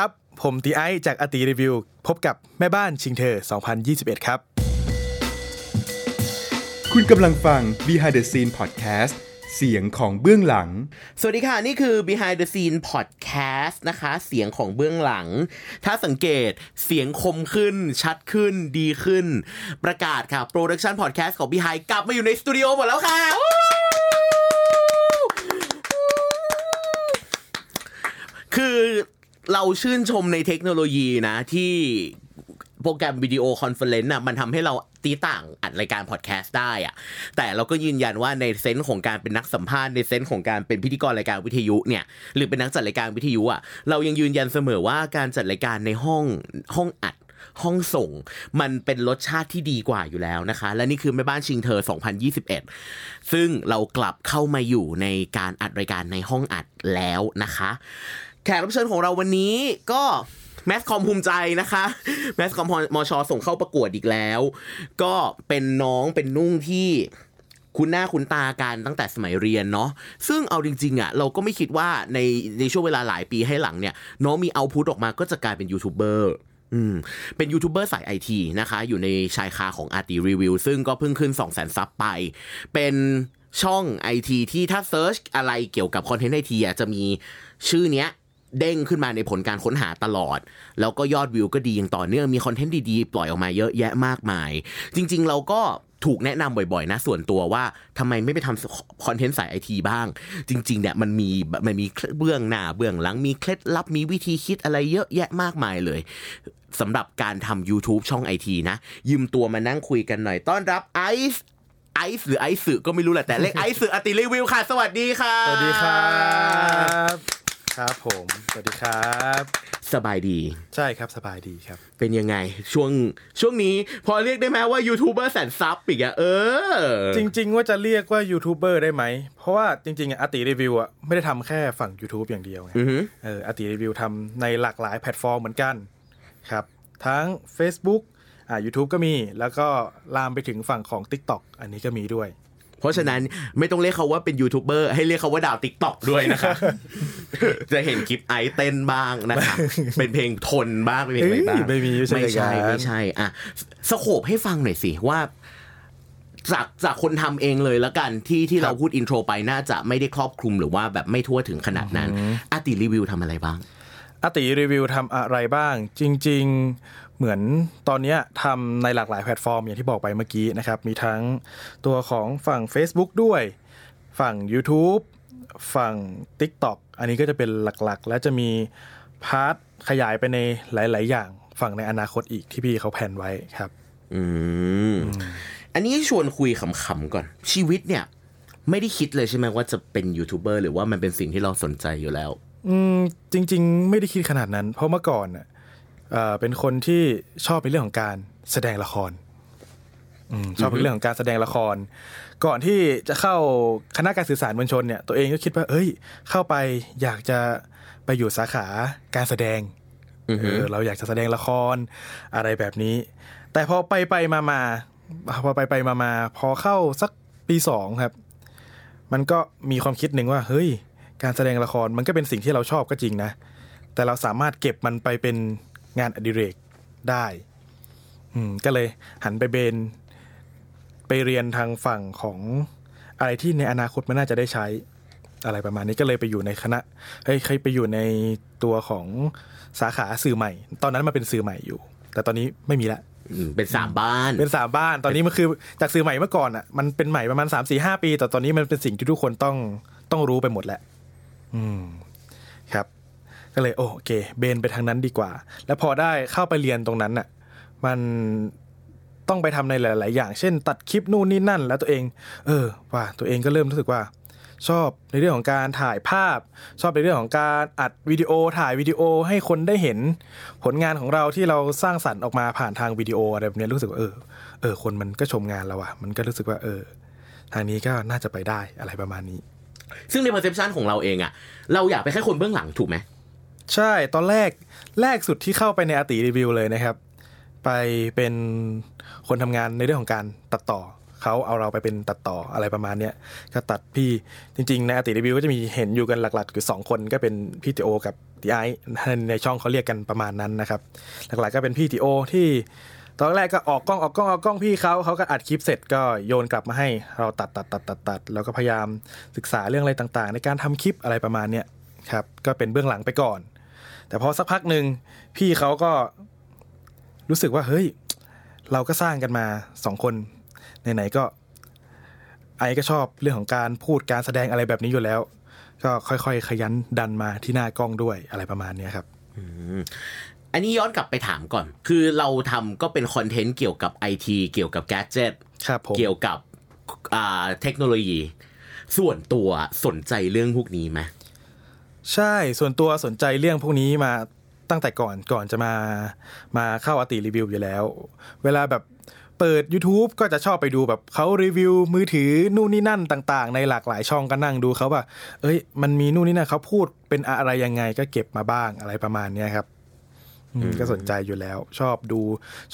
ครับ ผมตีไอซ์จากอติรีวิว พบกับแม่บ้านชิงเธอ 2021 ครับ คุณกำลังฟัง Behind the Scene Podcast เสียงของเบื้องหลัง สวัสดีค่ะ นี่คือ Behind the Scene Podcast นะคะ เสียงของเบื้องหลัง ถ้าสังเกตเสียงคมขึ้น ชัดขึ้น ดีขึ้น ประกาศค่ะ Production Podcast ของ Behind กลับมาอยู่ในสตูดิโอหมดแล้วค่ะ คือ เราชื่นชมในเทคโนโลยีนะที่โปรแกรม video conference น่ะมันทำให้เราตีต่างอัดรายการพอดแคสต์ได้อะแต่เราก็ยืนยันว่าใน sense ของการเป็นนักสัมภาษณ์ใน sense ของการเป็นพิธีกรรายการวิทยุเนี่ยหรือเป็นนักจัดรายการวิทยุอะเรายังยืนยันเสมอว่าการจัดรายการในห้องห้องอัดห้องส่งมันเป็นรสชาติที่ดีกว่าอยู่แล้วนะคะ และนี่คือแม่บ้านชิงเธอ 2021 ซึ่งเรากลับเข้ามาอยู่ในการอัดรายการในห้องอัดแล้วนะคะ แขกรับเชิญของเราวันนี้ก็ Mass Comm ภูมิใจนะคะ Mass Comm มชส่งเข้าประกวดอีกแล้ว ก็เป็นน้องเป็นนุ่งที่คุ้นหน้าคุ้นตากันตั้งแต่สมัยเรียนเนาะซึ่งเอาจริงๆอะเราก็ไม่คิดว่าในในช่วงเวลาหลายปีให้หลังเนี่ยน้องมี output ออกมาก็จะกลายเป็นยูทูบเบอร์อืมเป็นยูทูบเบอร์สายไอทีนะคะ อยู่ในชายคาของอาร์ตีรีวิวซึ่งก็เพิ่งขึ้น 2 0 0 0 0 sub ไป เป็นช่องไอทีที่ถ้า search อะไรเกี่ยวกับคอนเทนต์ไอทีจะมีชื่อเนี้ย เด้งขึ้นมาในผลการค้นหาตลอด แล้วก็ยอดวิวก็ดีอย่างต่อเนื่องมีคอนเทนต์ดีๆ ปล่อยออกมาเยอะแยะมากมาย จริง ๆ เราก็ถูกแนะนำบ่อยๆ นะส่วนตัวว่าทำไมไม่ไปทำคอนเทนต์สายไอทีบ้าง จริงๆเนี่ยมันมีมันมีเบื้องหน้าเบื้องหลังมีเคล็ดลับมีวิธีคิดอะไรเยอะแยะมากมายเลยสำหรับการทำ YouTube ช่องไอทีนะ ยืมตัวมานั่งคุยกันหน่อย ต้อนรับไอซ์ไอซ์หรือไอซ์สก็ไม่รู้แหละแต่เรียกไอซ์อติรีวิวค่ะ สวัสดีค่ะ สวัสดีครับ ครับผม สวัสดีครับ สบายดี ใช่ครับสบายดีครับ เป็นยังไงช่วงช่วงนี้พอเรียกได้ไหมว่ายูทูบเบอร์แสน sub อีกอะเออ จริง ๆ ว่าจะเรียกว่ายูทูบเบอร์ได้ไหม เพราะว่าจริงๆอะอติรีวิวอะไม่ได้ทำแค่ฝั่ง YouTube อย่างเดียวไงอือหือเอออติรีวิวทำในหลากหลายแพลตฟอร์มเหมือนกันครับทั้ง Facebook อ่า YouTube ก็มีแล้วก็ลามไปถึงฝั่งของ TikTok อันนี้ก็มีด้วย เพราะฉะนั้นไม่ต้องเรียกเขาว่าเป็นยูทูบเบอร์ให้เรียกเขาว่าดาวติ๊กต็อกด้วยนะคะจะเห็นคลิปไอซ์เต้นบ้างนะคะเป็นเพลงทนบ้างเป็นเพลงอะไรบ้างเอ้ยไม่มีไม่ใช่ไม่ใช่อย่างนั้นไม่ใช่อะ scope ให้ฟังหน่อยสิว่าจากจากคนทำเองเลยละกันที่ที่เราพูด intro ไปน่าจะไม่ได้ครอบคลุมหรือว่าแบบไม่ทั่วถึงขนาดนั้นอติรีวิวทำอะไรบ้างอติรีวิวทำอะไรบ้าง จริง ๆ เหมือนตอนเนี้ยทำในหลากหลายแพลตฟอร์มอย่างที่บอกไปเมื่อกี้นะครับ มีทั้งตัวของฝั่ง Facebook ด้วย ฝั่ง YouTube ฝั่ง TikTok อันนี้ก็จะเป็นหลักๆ และจะมี part ขยายไปในหลาย ๆ อย่างฝั่งในอนาคตอีกที่พี่เขา plan ไว้ครับ อืม อันนี้ชวนคุยขำๆก่อน ชีวิตเนี่ย ไม่ได้คิดเลยใช่ไหมว่าจะเป็นยูทูบเบอร์หรือว่ามันเป็นสิ่งที่เราสนใจอยู่แล้ว อืมจริง ๆ ไม่ได้คิดขนาดนั้น เพราะเมื่อก่อนน่ะ เอ่อเป็นคนที่ชอบในเรื่องของการแสดงละครอืมชอบในเรื่องของการแสดงละคร ก่อนที่จะเข้าคณะการสื่อสารมวลชนเนี่ยตัวเองก็คิดว่าเอ้ย เข้าไปอยากจะไปอยู่สาขาการแสดงอือฮึเออเราอยากจะแสดงละครอะไรแบบนี้ แต่พอไปไปมามาพอไปไปมามาพอเข้าสักปีสองครับ มันก็มีความคิดหนึ่งว่า เฮ้ย การแสดงละครมันก็เป็นสิ่งที่เราชอบก็จริงนะ แต่เราสามารถเก็บมันไปเป็น งานอดิเรกได้ อืมก็เลยหันไปเบน ไปเรียนทางฝั่งของอะไรที่ในอนาคตมันน่าจะได้ใช้อะไรประมาณนี้ก็เลยไปอยู่ในคณะเฮ้ยเคยไปอยู่ในตัวของสาขาสื่อใหม่ ตอนนั้นมันเป็นสื่อใหม่อยู่ แต่ตอนนี้ไม่มีละอืมเป็นสามบ้าน เป็นสามบ้าน ตอนนี้มันคือจากสื่อใหม่เมื่อก่อนอะ มันเป็นใหม่ประมาณสามสี่ห้าปี แต่ตอนนี้มันเป็นสิ่งที่ทุกคนต้องต้องรู้ไปหมดแล้วอืมครับ ก็เลยโอเคเบนไปทางนั้นดีกว่า แล้วพอได้เข้าไปเรียนตรงนั้นน่ะมันต้องไปทำในหลาย ๆ อย่าง เช่น ตัดคลิปนู่นนี่นั่น แล้วตัวเอง เออว่าตัวเองก็เริ่มรู้สึกว่า ชอบในเรื่องของการถ่ายภาพ ชอบในเรื่องของการอัดวิดีโอถ่ายวิดีโอให้คนได้เห็น ผลงานของเราที่เราสร้างสรรค์ออกมาผ่านทางวิดีโออะไรแบบนี้รู้สึกว่าเออเออคนมันก็ชมงานเราอะมันก็รู้สึกว่าเออ ทางนี้ก็น่าจะไปได้อะไรประมาณนี้ ซึ่งใน perception ของเราเองอะเราอยากไปแค่คนเบื้องหลังถูกไหม ใช่ตอนแรกแรกสุดที่เข้าไปในอาติรีวิวเลยนะครับ ไปเป็นคนทำงานในเรื่องของการตัดต่อเขาเอาเราไปเป็นตัดต่ออะไรประมาณเนี้ยก็ตัดพี่จริงๆในอาติรีวิวก็จะมีเห็นอยู่กันหลักๆอยู่สองคนก็เป็นพี่ติโอกับตีไอในช่องเขาเรียกกันประมาณนั้นนะครับ หลักๆก็เป็นพี่ติโอที่ตอนแรกก็ออกกล้องออกกล้องออกกล้องพี่เขาเขาก็อัดคลิปเสร็จก็โยนกลับมาให้เราตัดตัดตัดตัดตัดแล้วก็พยายามศึกษาเรื่องอะไรต่างๆ ในการทำคลิปอะไรประมาณเนี้ยครับก็เป็นเบื้องหลังไปก่อน แต่พอสักพักหนึ่งพี่เขาก็รู้สึกว่าเฮ้ย เราก็สร้างกันมาสองคนไหนๆก็ ไอก็ชอบเรื่องของการพูดการแสดงอะไรแบบนี้อยู่แล้ว ก็ค่อยๆ ขยันดันมาที่หน้ากล้องด้วยอะไรประมาณเนี้ยครับอันนี้ย้อนกลับไปถามก่อน คือเราทำก็เป็นคอนเทนต์เกี่ยวกับไอทีเกี่ยวกับแกจ g e t ครับผมเกี่ยวกับอ่าเทคโนโลยี ส่วนตัวสนใจเรื่องพวกนี้ไหม ใช่ส่วนตัวสนใจเรื่องพวกนี้มาตั้งแต่ก่อนก่อนจะมามาเข้าอติรีวิวอยู่แล้ว เวลาแบบเปิด YouTube ก็จะชอบไปดูแบบเขารีวิวมือถือนู่นนี่นั่นต่างๆ ในหลากหลายช่องก็นั่งดูเขาว่า เอ้ย มันมีนู่นนี่นั่นเขาพูดเป็นอะไรยังไงก็เก็บมาบ้างอะไรประมาณเนี้ยครับก็สนใจอยู่แล้ว ชอบดู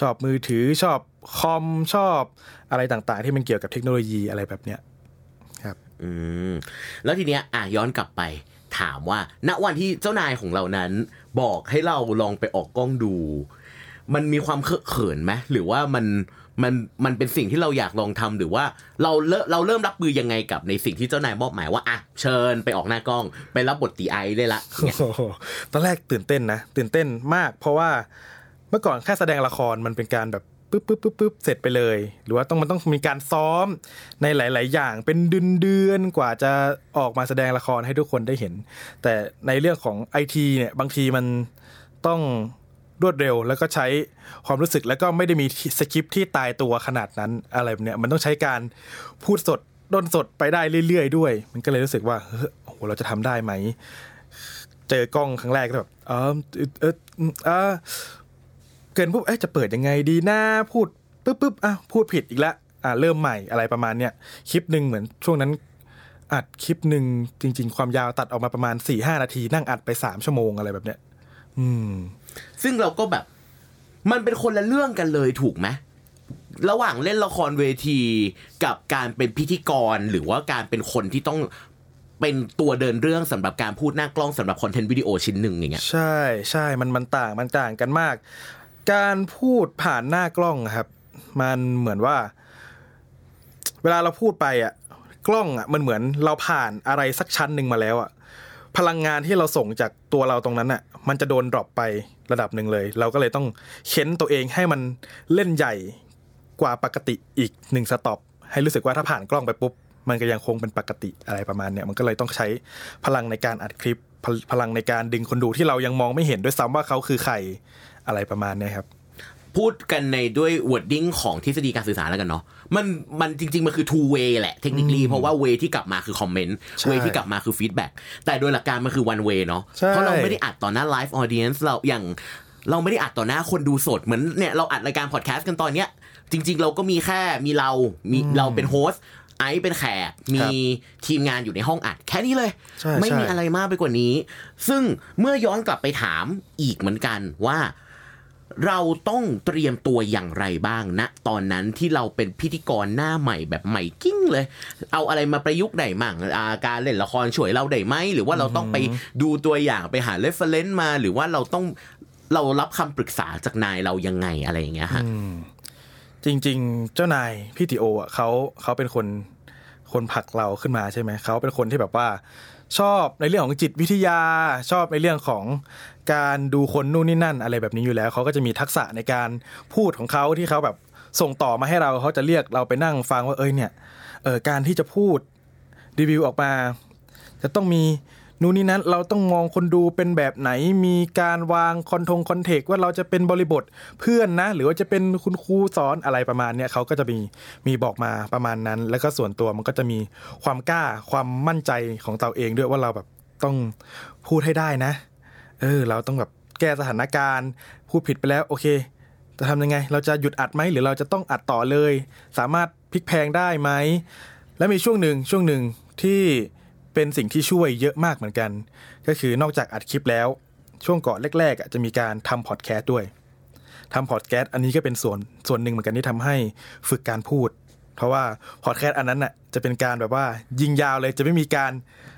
ชอบมือถือชอบคอมชอบอะไรต่างๆ ที่มันเกี่ยวกับเทคโนโลยีอะไรแบบเนี้ยครับ อืมแล้วทีเนี้ยอะย้อนกลับไป ถามว่า ณวันที่เจ้านายของเรานั้น บอกให้เราลองไปออกกล้องดู มันมีความเขินไหมหรือว่ามันมันมันเป็นสิ่งที่เราอยากลองทำหรือว่าเราเริ่มเราเริ่มรับมือยังไงกับในสิ่งที่เจ้านายมอบหมายว่าอะเชิญไปออกหน้ากล้อง ไปรับบทตีไอได้ละเนี่ยโอ้โหตอนแรกตื่นเต้นนะตื่นเต้นมาก เพราะว่าเมื่อก่อนแค่แสดงละครมันเป็นการแบบ ปึ๊บปึ๊บปึ๊บปึ๊บเสร็จไปเลย หรือว่าต้องมันต้องมีการซ้อมในหลาย ๆ อย่างเป็นเดือนเดือนๆกว่าจะออกมาแสดงละครให้ทุกคนได้เห็น แต่ในเรื่องของไอทีเนี่ยบางทีมันต้องรวดเร็วแล้วก็ใช้ความรู้สึกแล้วก็ไม่ได้มีสคริปที่ตายตัวขนาดนั้นอะไรแบบเนี้ยมันต้องใช้การพูดสดด้นสดไปได้เรื่อย ๆ ด้วย มันก็เลยรู้สึกว่าเฮ้โอ้โหเราจะทำได้ไหม เจอกล้องครั้งแรกก็แบบเออเออเออ กินปุ๊บเอ๊ะจะเปิดยังไงดีนะพูดปุ๊บปุ๊บอะพูดผิดอีกแล้วอะเริ่มใหม่อะไรประมาณเนี้ยคลิปหนึ่งเหมือนช่วงนั้นอัดคลิปหนึ่งจริง ๆ ความยาวตัดออกมาประมาณ4ี่ห้านาที นั่งอัดไปสามชั่วโมงอะไรแบบเนี้ย อืม ซึ่งเราก็แบบ มันเป็นคนละเรื่องกันเลยถูกไหมระหว่างเล่นละครเวทีกับการเป็นพิธีกรหรือว่าการเป็นคนที่ต้องเป็นตัวเดินเรื่องสำหรับการพูดหน้ากล้องสำหรับคอนเทนต์วิดีโอชิ้นหนึ่งอย่างเงี้ยใช่ใช่มันมันต่างมันต่างกันมาก การพูดผ่านหน้ากล้องครับ มันเหมือนว่า เวลาเราพูดไปอะ กล้องอะ มันเหมือนเราผ่านอะไรสักชั้นหนึ่งมาแล้วอะ พลังงานที่เราส่งจากตัวเราตรงนั้นอะ มันจะโดน drop ไประดับหนึ่งเลย เราก็เลยต้องเค้นตัวเองให้มันเล่นใหญ่กว่าปกติอีกหนึ่ง stepให้รู้สึกว่าถ้าผ่านกล้องไปปุ๊บมันก็ยังคงเป็นปกติอะไรประมาณเนี้ยมันก็เลยต้องใช้พลังในการอัดคลิปพลังในการดึงคนดูที่เรายังมองไม่เห็นด้วยซ้ำว่าเขาคือใคร อะไรประมาณเนี้ยครับพูดกันในด้วย wording ของทฤษฎีการสื่อสารแล้วกันเนาะมันมันจริง ๆ มันคือ two way แหละ technically เพราะว่า way ที่กลับมาคือ comment ใช่ way ที่กลับมาคือ feedback แต่โดยหลักการมันคือ one way เนาะใช่เพราะเราไม่ได้อัดต่อหน้า live audience เราอย่างเราไม่ได้อัดต่อหน้าคนดูสดเหมือนเนี่ยเราอัดรายการ podcast กันตอนเนี้ยจริง ๆ เราก็มีแค่มีเรา มีเราเป็น host ไอซ์เป็นแขกมีทีมงานอยู่ในห้องอัด แค่นี้เลยใช่ไม่มีใช่อะไรมากไปกว่านี้ ซึ่งเมื่อย้อนกลับไปถามอีกเหมือนกันว่า เราต้องเตรียมตัวอย่างไรบ้างณตอนนั้นที่เราเป็นพิธีกรหน้าใหม่แบบใหม่กิ้งเลย เอาอะไรมาประยุกต์ได้มั่งอาการเล่นละครช่วยเราได้ไหมหรือว่าเราต้องไปดูตัวอย่างไปหา reference มา หรือว่าเราต้องเรารับคำปรึกษาจากนายเรายังไงอะไรอย่างเงี้ยฮะจริง ๆ เจ้านายพี่ติโออะเขาเขาเป็นคนคนผลักเราขึ้นมาใช่ไหมเขาเป็นคนที่แบบว่า ชอบในเรื่องของจิตวิทยา ชอบในเรื่องของการดูคนนู่นนี่นั่นอะไรแบบนี้อยู่แล้วเขาก็จะมีทักษะในการพูดของเขาที่เขาแบบส่งต่อมาให้เราเขาจะเรียกเราไปนั่งฟังว่าเอ้ยเนี่ยเออการที่จะพูดรีวิวออกมา จะต้องมี นู่นนี่นั้นเราต้องมองคนดูเป็นแบบไหน มีการวางคอนทงคอนเทกว่าเราจะเป็นบริบทเพื่อนนะ หรือว่าจะเป็นคุณครูสอนอะไรประมาณเนี้ยเขาก็จะมีมีบอกมาประมาณนั้น แล้วก็ส่วนตัวมันก็จะมีความกล้าความมั่นใจของเราเองด้วยว่าเราแบบต้องพูดให้ได้นะ เออ เราต้องแบบแก้สถานการณ์ พูดผิดไปแล้วโอเคจะทำยังไง เราจะหยุดอัดไหมหรือเราจะต้องอัดต่อเลย สามารถพลิกแพลงได้ไหมและมีช่วงหนึ่งช่วงหนึ่งที่ เป็นสิ่งที่ช่วยเยอะมากเหมือนกัน ก็คือนอกจากอัดคลิปแล้ว ช่วงก่อนแรกๆจะมีการทำพอดแคสต์ด้วยทำพอดแคสต์อันนี้ก็เป็นส่วนส่วนหนึ่งเหมือนกันที่ทำให้ฝึกการพูด เพราะว่าพอดแคสต์อันนั้นน่ะจะเป็นการแบบว่ายิงยาวเลยจะไม่มีการ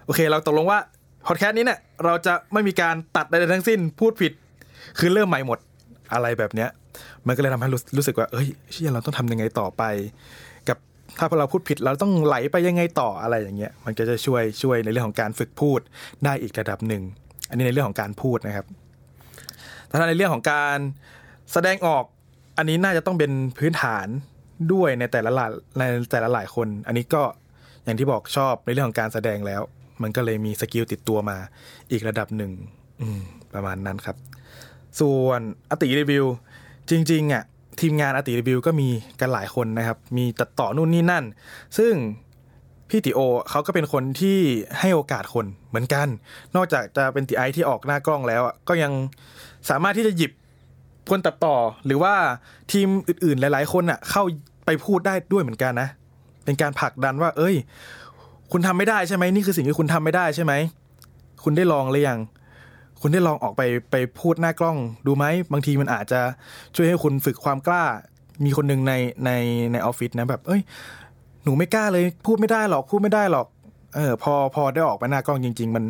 โอเค เราตกลงว่าพอดแคสต์นี้เนี่ยเราจะไม่มีการตัดใดๆทั้งสิ้นพูดผิด คือเริ่มใหม่หมดอะไรแบบเนี้ย มันก็เลยทำให้รู้รู้สึกว่า เอ้ยเชี่ยเราต้องทำยังไงต่อไป ถ้าพอเราพูดผิดเราต้องไหลไปยังไงต่ออะไรอย่างเงี้ยมันก็จะช่วยช่วยในเรื่องของการฝึกพูดได้อีกระดับหนึ่ง อันนี้ในเรื่องของการพูดนะครับแต่ถ้าในเรื่องของการแสดงออกอันนี้น่าจะต้องเป็นพื้นฐานด้วยในแต่ละหลายในแต่ละหลายคน อันนี้ก็อย่างที่บอกชอบในเรื่องของการแสดงแล้ว มันก็เลยมีสกิลติดตัวมาอีกระดับหนึ่งประมาณนั้นครับ ส่วนอติรีวิว จริงๆอะ ทีมงานอติรีวิวก็มีกันหลายคนนะครับ มีตัดต่อนู่นนี่นั่น ซึ่งพี่ติโอเขาก็เป็นคนที่ให้โอกาสคนเหมือนกัน นอกจากจะเป็นติไอที่ออกหน้ากล้องแล้วก็ยังสามารถที่จะหยิบคนตัดต่อหรือว่าทีมอื่นๆหลาย ๆ คนอะ เข้าไปพูดได้ด้วยเหมือนกันนะ เป็นการผลักดันว่า เอ้ย คุณทำไม่ได้ใช่ไหมนี่คือสิ่งที่คุณทำไม่ได้ใช่ไหมคุณได้ลองหรือยัง คุณได้ลองออกไปไปพูดหน้ากล้องดูไหมบางทีมันอาจจะช่วยให้คุณฝึกความกล้า มีคนหนึ่งในในในออฟฟิศนะแบบ เอ้ย หนูไม่กล้าเลย พูดไม่ได้หรอกพูดไม่ได้หรอกเออพอพอได้ออกไปหน้ากล้องจริง ๆ มัน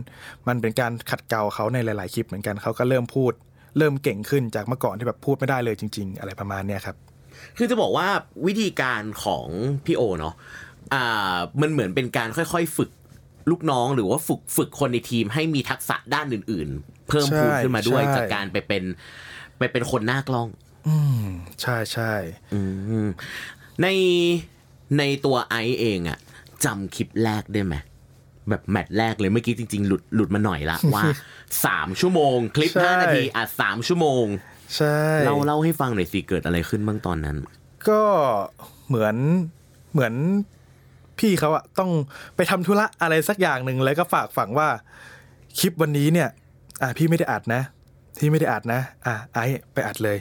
มันเป็นการขัดเกลาเขาในหลาย ๆ คลิปเหมือนกันเขาก็เริ่มพูด เริ่มเก่งขึ้นจากเมื่อก่อนที่แบบพูดไม่ได้เลยจริง ๆ อะไรประมาณเนี้ยครับ คือจะบอกว่าวิธีการของพี่โอเนาะอ่ามันเหมือนเป็นการค่อยๆ ฝึก ลูกน้องหรือว่าฝึกฝึกคนในทีมให้มีทักษะด้านอื่น ๆ เพิ่มพูนใช่ขึ้นมาด้วยใช่จากการไปเป็น ไปเป็นคนหน้ากล้อง อืมใช่ใช่อืมในในตัวไอซ์เองอะจำคลิปแรกได้ไหมแบบแมตช์แรกเลยเมื่อกี้จริง ๆ หลุดหลุดมาหน่อยละว่าสามชั่วโมง คลิปห้านาทีอะสามชั่วโมง ใช่เล่าเล่าให้ฟังหน่อยสิเกิดอะไรขึ้นบ้างตอนนั้น ก็เหมือนเหมือน พี่เขาอะต้องไปทำธุระอะไรสักอย่างหนึ่งแล้วก็ฝากฝังว่าคลิปวันนี้เนี่ย อะพี่ไม่ได้อัดนะ พี่ไม่ได้อัดนะ อะไอ้ไปอัดเลย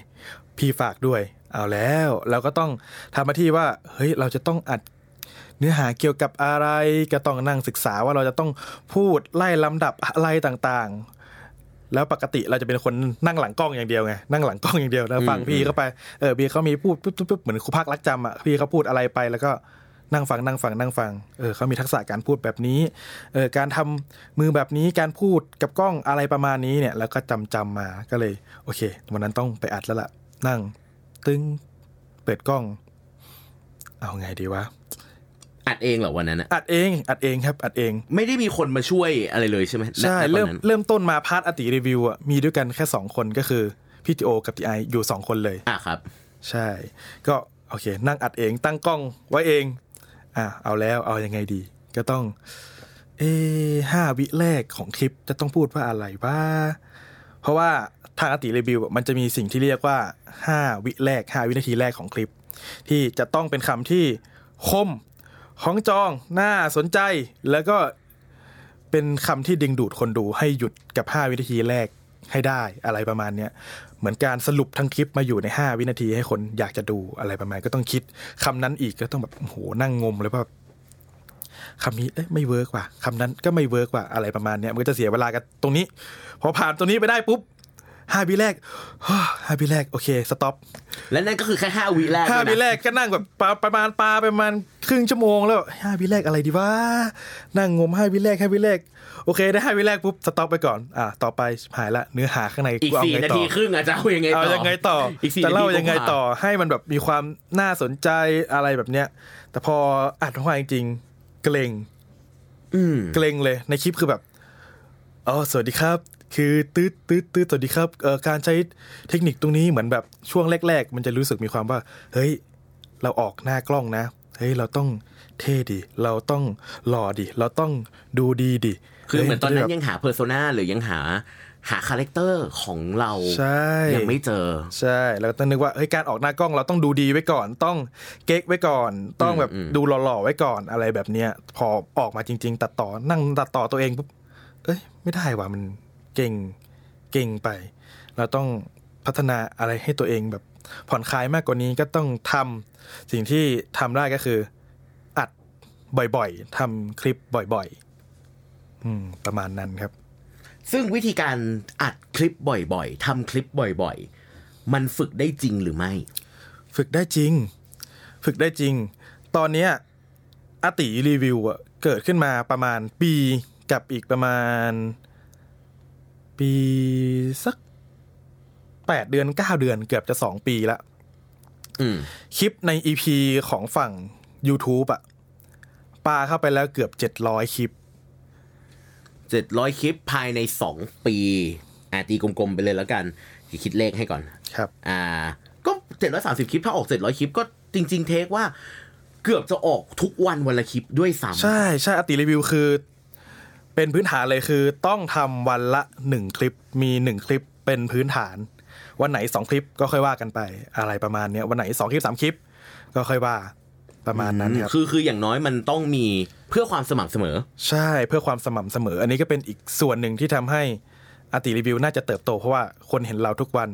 พี่ฝากด้วย เอาแล้ว เราก็ต้องทำหน้าที่ว่า เฮ้ย เราจะต้องอัดเนื้อหาเกี่ยวกับอะไรก็ต้องนั่งศึกษาว่าเราจะต้องพูดไล่ลำดับอะไรต่างๆ แล้วปกติเราจะเป็นคนนั่งหลังกล้องอย่างเดียวไงนั่งหลังกล้องอย่างเดียวแล้วฟังพี่เข้าไปเออพี่เขามีพูดปุ๊บปุ๊บปุ๊บเหมือนครูพักลักจำอะพี่เขาพูดอะไรไปแล้วก็ นั่งฟังนั่งฟังนั่งฟังเออเขามีทักษะการพูดแบบนี้เออการทำมือแบบนี้การพูดกับกล้องอะไรประมาณนี้เนี่ย แล้วก็จำจำมาก็เลย โอเค วันนั้นต้องไปอัดแล้วล่ะ นั่ง ตึงเปิดกล้อง เอาไงดีวะอัดเองเหรอวันนั้นอะอัดเองอัดเองครับ อัดเอง ไม่ได้มีคนมาช่วยอะไรเลยใช่ไหมณใช่ณตอนเริ่มนั้นเริ่มต้นมา part อติรีวิวอะมีด้วยกันแค่สองคนก็คือพี่ทีโอกับทีไออยู่สองคนเลยอะครับ ใช่ ก็โอเค นั่งอัดเองตั้งกล้องไว้เอง อะเอาแล้วเอายังไงดี ก็ต้อง เอห้าวิแรกของคลิปจะต้องพูดว่าอะไรว่า เพราะว่าทางอติรีวิวมันจะมีสิ่งที่เรียกว่าห้าวิแรกห้าวินาทีแรกของคลิป ที่จะต้องเป็นคำที่คมของจองน่าสนใจแล้วก็เป็นคำที่ดึงดูดคนดูให้หยุดกับ 5 วินาทีแรกให้ได้อะไรประมาณเนี้ย เหมือนการสรุปทั้งคลิปมาอยู่ใน 5 วินาทีให้คนอยากจะดูอะไรประมาณก็ต้องคิดคำนั้นอีกก็ต้องแบบโอ้โหนั่งงมเลยว่าคำนี้เอ๊ะไม่ work ว่ะคำนั้นก็ไม่ work ว่ะอะไรประมาณเนี้ยมันก็จะเสียเวลากับตรงนี้ พอผ่านตรงนี้ไปได้ปุ๊บห้าวิแรกห้าวิแรกโอเค stop และนั่นก็คือแค่ห้าวิแรกห้าด้วยนะวิแรกก็นั่งแบบปาประมาณปาประมาณครึ่งชั่วโมงแล้วห้าวิแรกอะไรดีวะนั่งงมห้าวิแรกห้าวิแรก โอเคได้ห้าวิแรกปุ๊บสต็อปไปก่อนอะต่อไปหายละเนื้อหาข้างในอีกเอาสี่ไงนาต่ทีอครึ่งอาจจะเอายังไงต่เอาอยังไงต่ออีกสี่จะเล่านาทียังไงกว่าต่อให้มันแบบมีความน่าสนใจอะไรแบบเนี้ย แต่พออัดออกมาจริงๆเกรงอืมเกรงเลยในคลิปคือแบบอ๋อสวัสดีครับ คือตืดตืดตืดสวัสดีครับเอ่อการใช้เทคนิคตรงนี้เหมือนแบบช่วงแรก ๆ มันจะรู้สึกมีความว่า เฮ้ย เราออกหน้ากล้องนะ เฮ้ยเราต้องเท่ดิเราต้องหล่อดิเราต้องดูดีดิ คือเหมือนตอนนั้นฮ้ยังหา persona หรือยังหาหา character ของเราใช่ยังไม่เจอ ใช่แล้วก็ต้องนึกว่าเฮ้ยการออกหน้ากล้องเราต้องดูดีไว้ก่อน ต้องเก๊กไว้ก่อน ต้องแบบอืมดูหล่อๆไว้ก่อนอะไรแบบเนี้ยพอออกมาจริง ๆ ตัดต่อนั่งตัดต่อตัวเองปุ๊บเอ้ยไม่ได้ว่ะมันเก๊กเก๊กไป เราต้องพัฒนาอะไรให้ตัวเองแบบผ่อนคลายมากกว่านี้ก็ต้องทำสิ่งที่ทำได้ก็คือ อัดบ่อยๆทำคลิปบ่อยๆอืม ประมาณนั้นครับ ซึ่งวิธีการอัดคลิปบ่อยๆทำคลิปบ่อยๆ มันฝึกได้จริงหรือไม่ ฝึกได้จริง ฝึกได้จริง ตอนเนี้ยอาติรีวิวอะเกิดขึ้นมาประมาณปีกับอีกประมาณ ปีสักแปดเดือนเก้าเดือนเกือบจะสองปีละอืมคลิปใน EP ของฝั่ง YouTube อะปาเข้าไปแล้วเกือบเจ็ดร้อยคลิป เจ็ดร้อยคลิปภายในสองปีอะตีกลมๆไปเลยแล้วกันคิดเลขให้ก่อน ครับ อ่า ก็เจ็ดร้อยสามสิบคลิป ถ้าออกเจ็ดร้อยคลิปก็จริง ๆ เทคว่า เกือบจะออกทุกวันวันละคลิปด้วยซ้ำใช่ใช่อาติรีวิวคือ เป็นพื้นฐานเลยคือ ต้องทำวันละหนึ่งคลิป มีหนึ่งคลิปเป็นพื้นฐาน วันไหนสองคลิปก็ค่อยว่ากันไป อะไรประมาณเนี้ยวันไหนสองคลิปสามคลิป ก็ค่อยว่าประมาณนั้นครับคือคืออย่างน้อยมันต้องมี เพื่อความสม่ำเสมอ ใช่เพื่อความสม่ำเสมอ อันนี้ก็เป็นอีกส่วนหนึ่งที่ทำให้อาติรีวิวน่าจะเติบโตเพราะว่าคนเห็นเราทุกวัน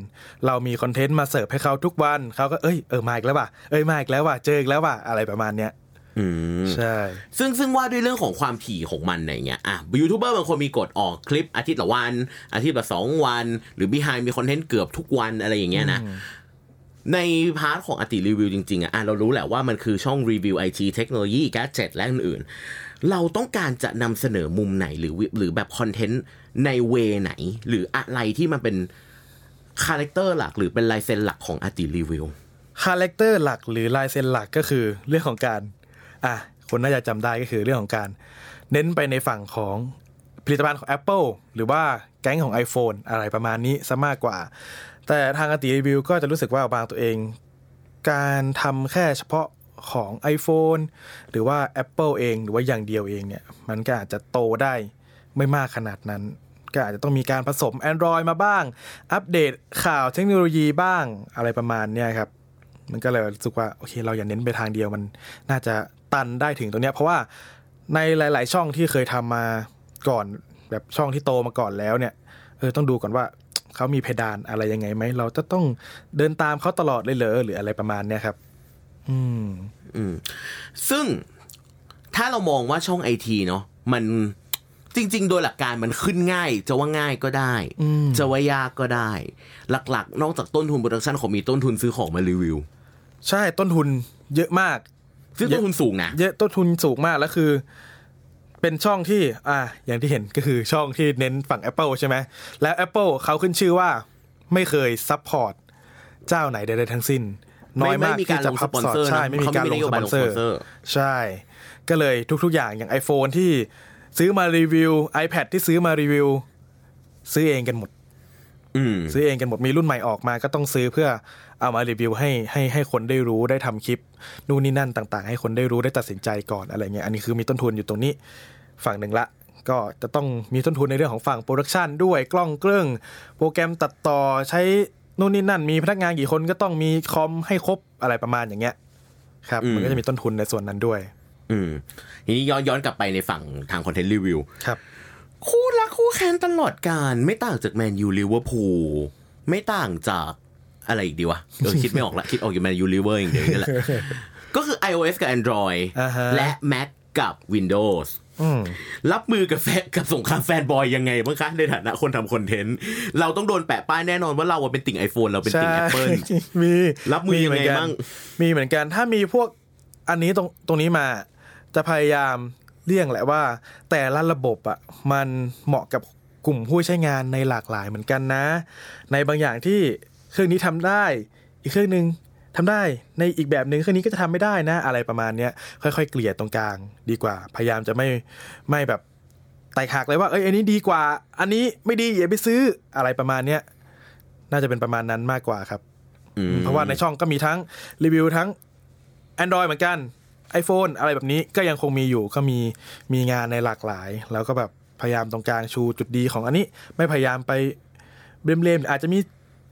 เรามีคอนเทนต์มาเสิร์ฟให้เขาทุกวันเขาก็เอ้ยเออมาอีกแล้วว่ะเอ้ยมาอีกแล้วว่ะเจออีกแล้วว่ะอะไรประมาณเนี้ยอืมใช่ ซึ่งซึ่งว่าด้วยเรื่องของความถี่ของมันอะไรเงี้ย อะ ยูทูบเบอร์บางคนมีกฎออกคลิปอาทิตย์ละวัน อาทิตย์ละสองวัน หรือ Behind มีคอนเทนต์เกือบทุกวันอะไรอย่างเงี้ยนะ ในพาร์ทของอติรีวิวจริงๆอะเรารู้แหละว่ามันคือช่องรีวิวไอทีเทคโนโลยี gadget และอื่นๆ เราต้องการจะนำเสนอมุมไหนหรือหรือแบบคอนเทนต์ใน way ไหน หรืออะไรที่มันเป็น character หลักหรือเป็นลายเซ็นหลักของอติรีวิวcharacter หลักหรือลายเซ็นหลักก็คือเรื่องของการอะคนน่าจะจำได้ก็คือเรื่องของการ เน้นไปในฝั่งของผลิตภัณฑ์ของ Apple หรือว่าแก๊งของ iPhone อะไรประมาณนี้ซะมากกว่า แต่ทางอาตี๋รีวิวก็จะรู้สึกว่าบางตัวเอง การทำแค่เฉพาะของ iPhone หรือว่า Apple เอง หรือว่าอย่างเดียวเองเนี่ย มันก็อาจจะโตได้ไม่มากขนาดนั้น ก็อาจจะต้องมีการผสม Android มาบ้าง อัปเดตข่าวเทคโนโลยีบ้างอะไรประมาณเนี้ยครับ มันก็เลยรู้สึกว่าโอเค เราอย่าเน้นไปทางเดียวมันน่าจะตันได้ถึงตรงเนี้ย เพราะว่าในหลาย ๆ ช่องที่เคยทำมาก่อนแบบช่องที่โตมาก่อนแล้วเนี่ยเออต้องดูก่อนว่า เขามีเพดานอะไรยังไงไหมเราจะต้องเดินตามเขาตลอดเลยเหรอหรืออะไรประมาณเนี้ยครับ อืม อืม ซึ่งถ้าเรามองว่าช่องไอทีเนาะมันจริง ๆ โดยหลักการมันขึ้นง่าย จะว่าง่ายก็ได้อืมจะว่ายากก็ได้ หลักๆ นอกจากต้นทุน production ของมีต้นทุนซื้อของมารีวิว ใช่ต้นทุนเยอะมากซึ่งต้นทุนสูงนะเยอะต้นทุนสูงมากแล้วคือ เป็นช่องที่อ่าอย่างที่เห็นก็คือช่องที่เน้นฝั่ง Apple ใช่ไหมแล้ว Apple เขาขึ้นชื่อว่าไม่เคย support เจ้าไหนใดๆทั้งสิ้น น้อยมากไม่มีการที่จะลงพัสปอนเซอร์ใช่นะไม่มีการลงเขาสไม่ปได้อนเซอนโยบายลงสปร์อนเซอร์ใช่ ก็เลยทุกๆอย่างอย่าง iPhone ที่ซื้อมารีวิว iPad ที่ซื้อมารีวิว ซื้อเองกันหมดอืมซื้อเองกันหมดมีรุ่นใหม่ออกมาก็ต้องซื้อเพื่อ เอามารีวิวให้ให้ให้คนได้รู้ได้ทำคลิปนู่นนี่นั่นต่าง ๆ ให้คนได้รู้ได้ตัดสินใจก่อนอะไรเงี้ยอันนี้คือมีต้นทุนอยู่ตรงนี้ฝั่งหนึ่งละก็จะต้องมีต้นทุนในเรื่องของฝั่ง production ด้วยกล้องเครื่องโปรแกรมตัดต่อใช้นู่นนี่นั่น มีพนักงานกี่คนก็ต้องมีคอมให้ครบอะไรประมาณอย่างเงี้ยครับอืมมันก็จะมีต้นทุนในส่วนนั้นด้วย อืมทีนี้ย้อนย้อนกลับไปในฝั่งทางคอนเทนต์รีวิวครับ คู่รักคู่แค้นตลอดกาลไม่ต่างจากแมนยูลิเวอร์พูลไม่ต่างจาก อะไรอีกดีวะเออคิดไม่ออกละคิดออกอยู่แมนยูลิเวอร์อย่างเดียวนี่แหละก็คือ iOS กับ Android อ่าฮะและ Mac กับ Windows อืมรับมือกับแฟนกับสงคราม fanboy ยังไงบ้างคะในฐานะคนทำคอนเทนต์ เราต้องโดนแปะป้ายแน่นอนว่าเราอะเป็นติ่ง iPhone เราเป็นติ่ง Apple มีรับมือยังไงเหนกันบ้างมีเหมือนกันถ้ามีพวกอันนี้ตรงตรงนี้มา จะพยายามเลี่ยงแหละว่า แต่ละระบบอะมันเหมาะกับกลุ่มผู้ใช้งานในหลากหลายเหมือนกันนะ ในบางอย่างที่ เครื่องนี้ทำได้ อีกเครื่องหนึ่งทำได้ในอีกแบบหนึ่งเครื่องนี้ก็จะทำไม่ได้นะอะไรประมาณเนี้ยค่อยๆ เกลี่ยตรงกลางดีกว่า พยายามจะไม่ไม่แบบแตกหักเลยว่าเอ้ยอันนี้ดีกว่า อันนี้ไม่ดีอย่าไปซื้ออะไรประมาณเนี้ยน่าจะเป็นประมาณนั้นมากกว่าครับอืมเพราะว่าในช่องก็มีทั้งรีวิวทั้ง Android เหมือนกัน iPhone อะไรแบบนี้ก็ยังคงมีอยู่ก็มีมีงานในหลากหลาย แล้วก็แบบพยายามตรงกลางชูจุดดีของอันนี้ ไม่พยายามไปเบลมๆอาจจะมี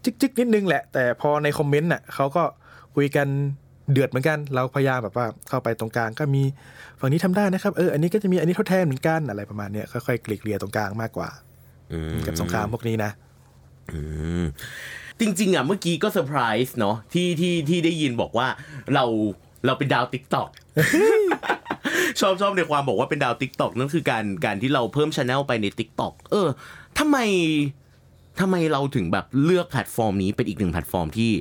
จิกๆนิดนึงแหละ แต่พอในคอมเมนต์น่ะเขาก็คุยกันเดือดเหมือนกัน เราพยายามแบบว่าเข้าไปตรงกลางก็มีฝั่งนี้ทำได้นะครับ เออ อันนี้ก็จะมีอันนี้ทดแทนเหมือนกันอะไรประมาณเนี้ยค่อยๆเกลี่ยๆตรงกลางมากกว่าอืมกับสงครามพวกนี้นะอืมจริง ๆ อะ เมื่อกี้ก็เซอร์ไพรส์เนาะที่ที่ที่ได้ยินบอกว่าเราเราเป็นดาว TikTok ชอบชอบในความบอกว่าเป็นดาว TikTok นั่นคือการการที่เราเพิ่มช anel ไปใน TikTok เออทำไม ทำไมเราถึงแบบเลือกแพลตฟอร์มนี้เป็นอีกหนึ่งแพลตฟอร์มที่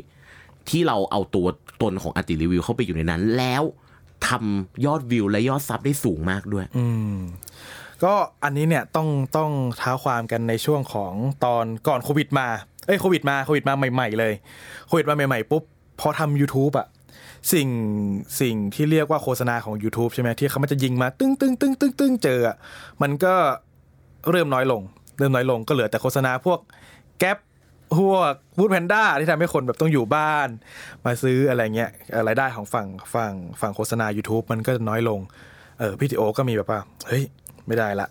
ที่เราเอาตัวตนของอาตี๋รีวิวเข้าไปอยู่ในนั้น แล้วทำยอดวิวและยอดซับได้สูงมากด้วย อืมก็อันนี้เนี่ยต้องต้องเท้าความกันในช่วงของตอนก่อนโควิดมาเอ้ยโควิดมาโควิดมาใหม่ ๆ เลยโควิดมาใหม่ ๆ ปุ๊บ พอทำ YouTube อะสิ่งสิ่งที่เรียกว่าโฆษณาของ YouTube ใช่ไหมที่เขามันจะยิงมา ตึ้งตึ้งตึ้งตึ้งตึ้งเจออะมันก็เริ่มน้อยลง เริ่มน้อยลงก็เหลือแต่โฆษณาพวก แก๊ปพวกวูดแพนด้าที่ทำให้คนแบบต้องอยู่บ้าน มาซื้ออะไรเงี้ยเอ่อรายได้ของฝั่งฝั่งฝั่งโฆษณา YouTube มันก็จะน้อยลง เออพี่ติโอก็มีแบบว่า เฮ้ย ไม่ได้ละ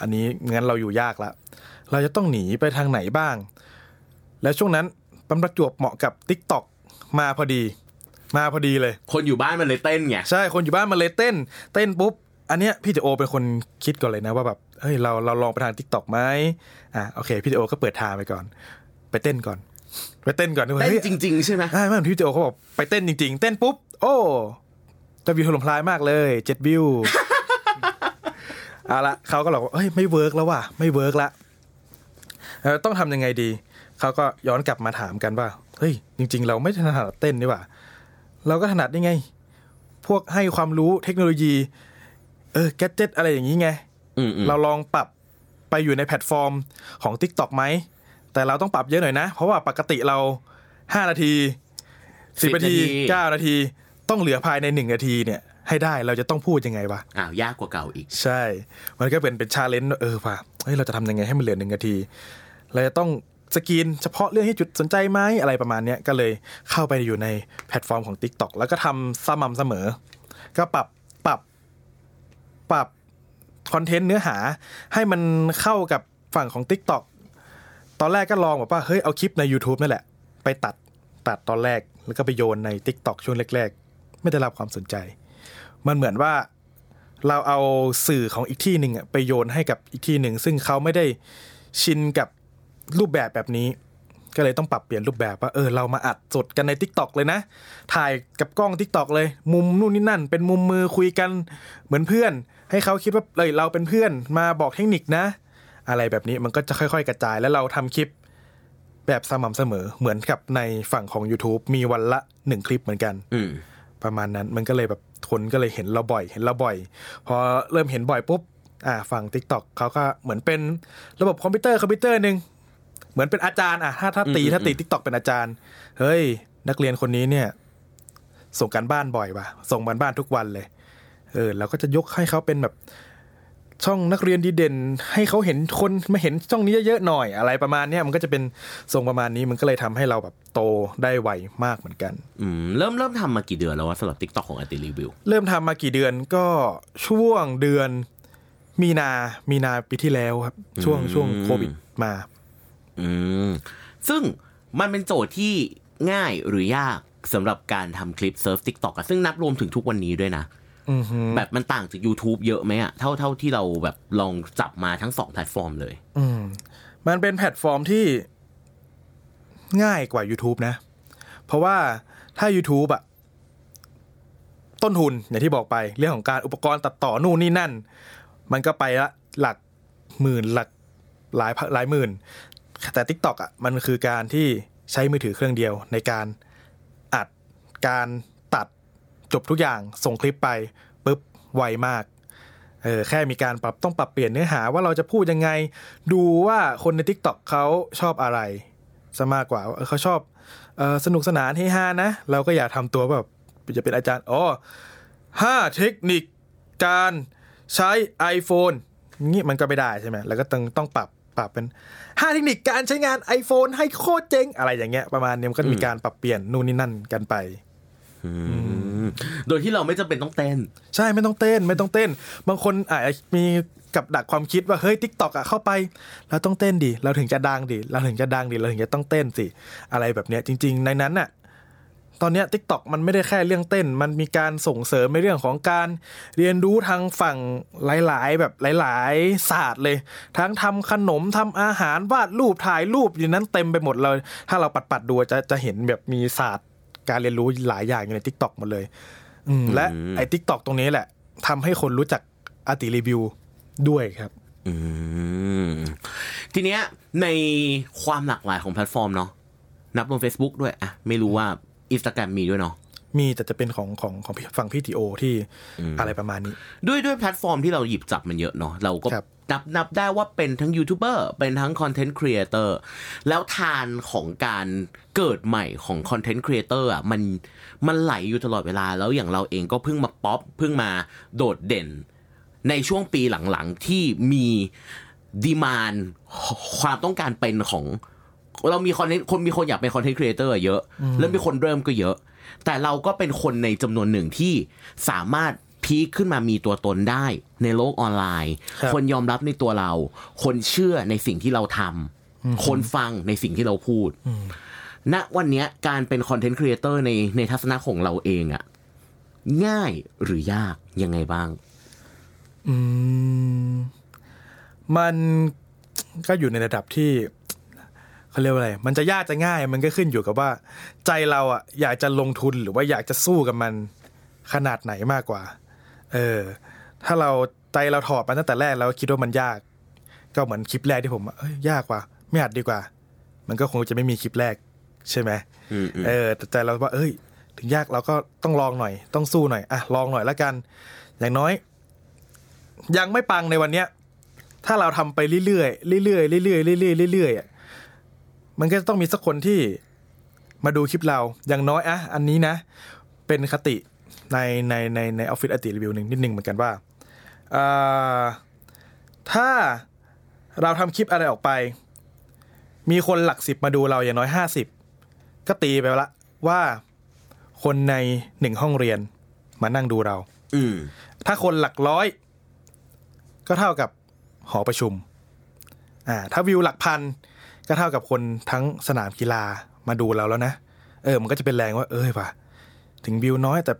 อันนี้งั้นเราอยู่ยากละ เราจะต้องหนีไปทางไหนบ้าง แล้วช่วงนั้นปันประจวบเหมาะกับ t ิ k t o k มาพอดี มาพอดีเลย คนอยู่บ้านมันเลยเต้นไง ใช่ คนอยู่บ้านมาเลยเต้น เต้นปุ๊บ อันเนี้ยพี่ติโอเป็นคนคิดก่อนเลยนะว่าแบบเฮ้ยเราเราลองไปทาง t ิ k t o k ไหมอะโอเคพี่ติโอก็เปิดทางไปก่อน ไปเต้นก่อน ไปเต้นก่อนด้วยเต้นเฮ้ยจริง ๆ ใช่ไหมใช่ไม่เหมือนพี่ติโอเขาบอกไปเต้นจริง ๆ เต้นปุ๊บ โอ้จะวิวถล่มทลายมากเลยเจ็ดวิวเอาละเขาก็บอกว่าเฮ้ยไม่ work แล้วว่ะไม่ work ละเออต้องทำยังไงดีเขาก็ย้อนกลับมาถามกันว่าเฮ้ยจริง ๆ เราไม่ถนัดเต้นนี่หว่าเราก็ถนัดนี่ไง พวกให้ความรู้เทคโนโลยีเออ gadget อะไรอย่างนี้ไงอืมอืมเราลองปรับไปอยู่ในแพลตฟอร์มของ TikTok ไหม แต่เราต้องปรับเยอะหน่อยนะ เพราะว่าปกติเราห้านาทีสิบนาทีเก้านาทีต้องเหลือภายในหนึ่งนาทีเนี่ย ให้ได้เราจะต้องพูดยังไงวะอ้าวยากกว่าเก่าอีก ใช่ มันก็เป็นเป็น challenge เออว่ะเฮ้ยเราจะทำยังไงให้มันเหลือหนึ่งนาที เราจะต้องสกรีนเฉพาะเรื่องที่น่าสนใจไหมอะไรประมาณเนี้ยก็เลยเข้าไปอยู่ในแพลตฟอร์มของ Tik t o อกแล้วก็ทำสม่ำเสมอ ก็ปรับปรับ ปรับคอนเทนต์เนื้อหาให้มันเข้ากับฝั่งของ Tik t o อกตอนแรกก็ลองแบบว่าเฮ้ยเอาคลิปใน YouTube นั่นแหละ ไปตัดตัดตอนแรกแล้วก็ไปโยนใน Tik t o อกช่วงแรก ๆ ไม่ได้รับความสนใจ มันเหมือนว่าเราเอาสื่อของอีกที่หนึ่งไปโยนให้กับอีกที่หนึ่ง ซึ่งเขาไม่ได้ชินกับรูปแบบแบบนี้ ก็เลยต้องปรับเปลี่ยนรูปแบบว่าเออเรามาอัดสดกันใน t ิ k t o k เลยนะ ถ่ายกับกล้อง TikTok เลย มุมนู่นนี่นั่น เป็นมุมมือคุยกันเหมือนเพื่อน ให้เขาคิดว่าเฮ้ยเราเป็นเพื่อนมาบอกเทคนิคนะ อะไรแบบนี้มันก็จะค่อย ๆ กระจายแล้วเราทำคลิปแบบสม่ำเสมอเหมือนกับในฝั่งของ YouTube มีวันละหนึ่งคลิปเหมือนกันอืมประมาณนั้นมันก็เลยแบบคนก็เลยเห็นเราบ่อย เห็นเราบ่อย พอเริ่มเห็นบ่อยปุ๊บอ่าฝั่ง t ิ k t o k เขาก็เหมือนเป็นระบบคอมพิวเตอร์คอมพิวเตอร์หนึ่งเหมือนเป็นอาจารย์อะถ้าถ้าตีอืมถ้าตี t ิ k t o k เป็นอาจารย์ เฮ้ย นักเรียนคนนี้เนี่ย ส่งการบ้านบ่อยว่ะส่งการบ้านทุกวันเลย เออเราก็จะยกให้เขาเป็นแบบช่องนักเรียนดีเด่น ให้เขาเห็นคนมาเห็นช่องนี้เยอะๆหน่อยอะไรประมาณเนี้ยมันก็จะเป็นทรงประมาณนี้มันก็เลยทำให้เราแบบโตได้ไวมากเหมือนกันอืมเริ่มเริ่มทำมากี่เดือนแล้ววะสำหรับ t ิ k t o k ของอติรีวิวเริ่มทำมากี่เดือนก็ช่วงเดือนมีนา มีนาปีที่แล้วครับ ช่วงอืมช่วงโควิดมา อืมซึ่งมันเป็นโจทย์ที่ง่ายหรือยากสำหรับการทำคลิปเซิร์ฟ t ิ k t o k อะซึ่งนับรวมถึงทุกวันนี้ด้วยนะอือฮึ แบบมันต่างจาก YouTube เยอะไหมอะเท่าเท่าที่เราแบบลองจับมาทั้งสองแพลตฟอร์มเลย อืมมันเป็นแพลตฟอร์มที่ง่ายกว่า YouTube นะ เพราะว่าถ้า YouTube อะต้นทุนอย่างที่บอกไปเรื่องของการอุปกรณ์ตัดต่อนู่นนี่นั่น มันก็ไปละหลักหมื่นหลักหลายพันหลายหมื่น แต่ TikTok อะมันคือการที่ใช้มือถือเครื่องเดียวในการอัดการตัด จบทุกอย่างส่งคลิปไปปุ๊บไวมากเออแค่มีการปรับต้องปรับเปลี่ยนเนื้อหาว่าเราจะพูดยังไง ดูว่าคนใน Tik t o อกเขาชอบอะไรซะมากกว่าเขาชอบออสนุกสนานเฮฮานะ เราก็อย่าทำตัวแบบจะเป็นอาจารย์อ๋อห้าเทคนิคการใช้ iPhone งี้มันก็ไม่ได้ใช่ไหมแล้วก็ต้องต้องปรับปรับเป็นห้าเทคนิคการใช้งาน iPhone ให้โคตรเจ๋งอะไรอย่างเงี้ยประมาณนี้มันก็มีการปรับเปลี่ยนนู่นนี่นั่นกันไป โดยที่เราไม่จำเป็นต้องเต้น ใช่ไม่ต้องเต้นไม่ต้องเต้น บางคนอาจจะมีกับดักความคิดว่าเฮ้ยทิกตอกอะเข้าไปเราต้องเต้นดิเราถึงจะดังดิเราถึงจะดังดิเราถึงจะต้องเต้นสิอะไรแบบเนี้ยจริง ๆ ในนั้นน่ะตอนเนี้ย TikTok มันไม่ได้แค่เรื่องเต้น มันมีการส่งเสริมในเรื่องของการเรียนรู้ทางฝั่งหลาย ๆ แบบหลาย ๆ ศาสตร์เลย ทั้งทำขนมทำอาหารวาดรูปถ่ายรูปอยู่นั้นเต็มไปหมดเลย ถ้าเราปัดปัดๆดูจะจะเห็นแบบมีศาสตร์ การเรียนรู้หลายอย่างอยู่ใน TikTok หมดเลยอืมและไอ้ TikTok ตรงนี้แหละทำให้คนรู้จักอาตี๋รีวิวด้วยครับอืมทีเนี้ยในความหลากหลายของแพลตฟอร์มเนาะนับรวม Facebook ด้วยอะไม่รู้ว่า Instagram มีด้วยเนาะมีแต่จะเป็นของของของฝั่งพี่ทีโอที่อะไรประมาณนี้ ด้วยด้วยแพลตฟอร์มที่เราหยิบจับมันเยอะเนาะเราก็ครับ นับนับได้ว่าเป็นทั้งยูทูบเบอร์เป็นทั้ง content creator แล้วฐานของการเกิดใหม่ของ content creator อะมันมันไหลอยู่ตลอดเวลาแล้วอย่างเราเองก็เพิ่งมาป๊อปเพิ่งมาโดดเด่น ในช่วงปีหลังๆที่มี demand ความต้องการเป็นของ เรามีคอนเทนต์คนมีคนอยากเป็น content creator เยอะ แล้วมีคนเริ่มก็เยอะ แต่เราก็เป็นคนในจำนวนหนึ่งที่สามารถ peak ขึ้นมามีตัวตนได้ในโลกออนไลน์ครับคนยอมรับในตัวเรา คนเชื่อในสิ่งที่เราทำคนฟังในสิ่งที่เราพูดณวันเนี้ยการเป็นคอนเทนต์ครีเอเตอร์ในในทัศนะของเราเองอะง่ายหรือยากยังไงบ้าง อืม มันก็อยู่ในระดับที่เขาเรียกว่าอะไร มันจะยากจะง่าย มันก็ขึ้นอยู่กับว่า ใจเราอะอยากจะลงทุนหรือว่าอยากจะสู้กับมันขนาดไหนมากกว่า เออ ถ้าเราใจเราถอดมันตั้งแต่แรกแล้วคิดว่ามันยาก ก็เหมือนคลิปแรกที่ผมว่าเอ้ยยากกว่าไม่อัดดีกว่า มันก็คงจะไม่มีคลิปแรก ใช่ไหมอืมอืมเออแต่ใจเราว่า เอ้ย ถึงยากเราก็ต้องลองหน่อย ต้องสู้หน่อยอะลองหน่อยละกัน อย่างน้อย ยังไม่ปังในวันเนี้ย ถ้าเราทำไปเรื่อยๆเรื่อยๆเรื่อยๆเรื่อยๆเรื่อยๆอะมันก็จะต้องมีสักคนที่มาดูคลิปเราอย่างน้อยอะอันนี้นะ เป็นคติ ในในในในออฟฟิศอติรีวิวหนึ่งนิดหนึ่งเหมือนกันว่าอ่าถ้าเราทำคลิปอะไรออกไป มีคนหลักสิบมาดูเราอย่างน้อยห้าสิบก็ตีไปละว่าคนในหนึ่งห้องเรียนมานั่งดูเรา อืมถ้าคนหลักร้อย ก็เท่ากับหอประชุม อ่า ถ้าวิวหลักพัน ก็เท่ากับคนทั้งสนามกีฬามาดูเราแล้วนะ เออ มันก็จะเป็นแรงว่า เอ้ยว่ะ ถึงวิวน้อย แต่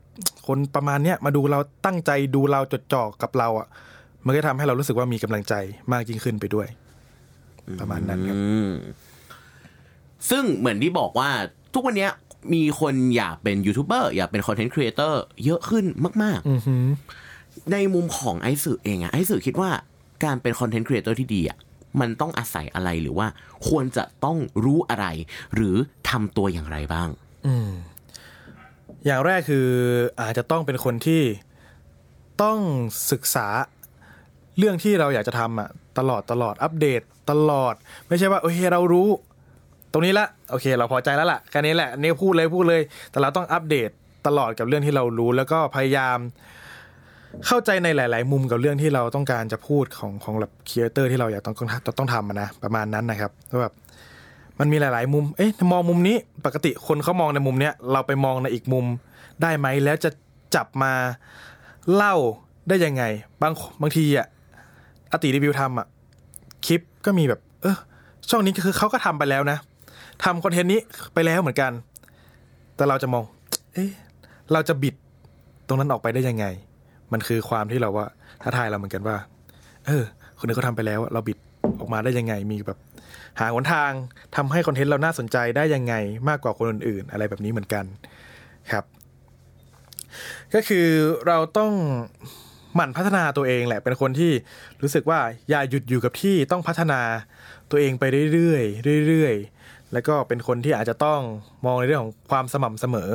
คนประมาณเนี้ยมาดูเราตั้งใจดูเราจดจ่อกับเราอะ มันก็ทำให้เรารู้สึกว่ามีกำลังใจมากยิ่งขึ้นไปด้วย ประมาณนั้นครับอืมซึ่งเหมือนที่บอกว่าทุกวันเนี้ยมีคนอยากเป็นยูทูบเบอร์อยากเป็นคอนเทนต์ครีเอเตอร์เยอะขึ้นมากอือหือๆในมุมของไอซ์สื่อเองอะไอซ์สื่อคิดว่าการเป็นคอนเทนต์ครีเอเตอร์ที่ดีอะมันต้องอาศัยอะไรหรือว่า ควรจะต้องรู้อะไร หรือทำตัวอย่างไรบ้าง อย่างแรกคืออาจจะต้องเป็นคนที่ต้องศึกษาเรื่องที่เราอยากจะทำอะตลอดตลอดอัปเดตตลอด ไม่ใช่ว่าโอเคเรารู้ ตรงนี้ละโอเค เราพอใจแล้วล่ะแค่นี้แหละนี่พูดเลยพูดเลย แต่เราต้องอัปเดตตลอดกับเรื่องที่เรารู้ แล้วก็พยายาม เข้าใจในหลาย ๆ มุมกับเรื่องที่เราต้องการจะพูดของของแบบครีเอเตอร์ที่เราอยากต้องต้องทำนะประมาณนั้นนะครับว่าแบบ มันมีหลาย ๆ มุม เอ๊ะมองมุมนี้ ปกติคนเขามองในมุมเนี้ยเราไปมองในอีกมุมได้ไหมแล้วจะจับมาเล่าได้ยังไง บางบางทีอะอติรีวิวทำอะคลิปก็มีแบบ เออช่องนี้คือเขาก็ทำไปแล้วนะทำคอนเทนต์นี้ไปแล้วเหมือนกัน แต่เราจะมอง เอ๊ะเราจะบิดตรงนั้นออกไปได้ยังไง มันคือความที่เราว่าท้าทายเราเหมือนกันว่า เออ คนอื่นเขาทำไปแล้วเราบิดออกมาได้ยังไง มีแบบ หาหนทางทำให้คอนเทนต์เราน่าสนใจได้ยังไงมากกว่าคนอื่นๆ อะไรแบบนี้เหมือนกันครับ ก็คือเราต้องหมั่นพัฒนาตัวเองแหละเป็นคนที่รู้สึกว่าอย่าหยุดอยู่กับที่ต้องพัฒนาตัวเองไปเรื่อยๆเรื่อยๆแล้วก็เป็นคนที่อาจจะต้องมองในเรื่องของความสม่ำเสมอ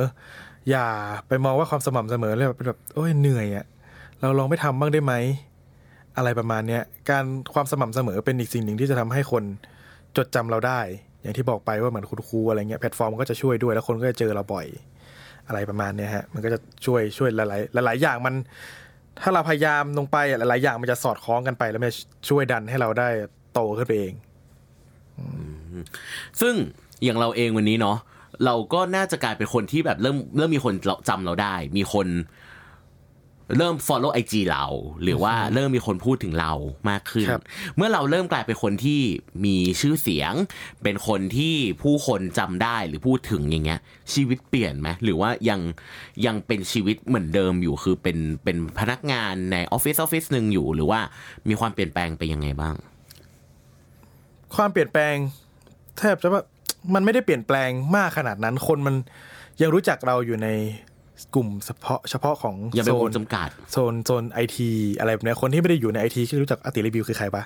อย่าไปมองว่าความสม่ำเสมอแล้วเป็นแบบโอ้ยเหนื่อยอะเราลองไม่ทำบ้างได้ไหมอะไรประมาณเนี้ยการความสม่ำเสมอเป็นอีกสิ่งหนึ่งที่จะทำให้คน จดจำเราได้ อย่างที่บอกไปว่าเหมือนคุณครูอะไรเงี้ยแพลตฟอร์มก็จะช่วยด้วยแล้วคนก็จะเจอเราบ่อยอะไรประมาณเนี้ยฮะมันก็จะช่วยช่วยหลายๆหลาย ๆ อย่างมัน ถ้าเราพยายามลงไปหลายๆอย่างมันจะสอดคล้องกันไป แล้วมันช่วยดันให้เราได้โตขึ้นไปเองซึ่งอย่างเราเองวันนี้เนาะเราก็น่าจะกลายเป็นคนที่แบบเริ่มเริ่มมีคนจำเราได้ มีคน เริ่ม follow IG เรา หรือว่าเริ่มมีคนพูดถึงเรามากขึ้นครับเมื่อเราเริ่มกลายเป็นคนที่มีชื่อเสียง เป็นคนที่ผู้คนจำได้หรือพูดถึงอย่างเงี้ย ชีวิตเปลี่ยนไหมหรือว่ายังยังเป็นชีวิตเหมือนเดิมอยู่คือเป็นเป็นพนักงานในออฟฟิศออฟฟิศหนึ่งอยู่ หรือว่ามีความเปลี่ยนแปลงไปยังไงบ้าง ความเปลี่ยนแปลง แทบจะว่ามันไม่ได้เปลี่ยนแปลงมากขนาดนั้น คนมันยังรู้จักเราอยู่ใน กลุ่มเฉพาะเฉพาะของยังเป็นโซวงจำกัดโซนโซนไอทีอะไรแบบเนี้ยคนที่ไม่ได้อยู่ในไอทีก็รู้จักอติรีวิวคือใครปะ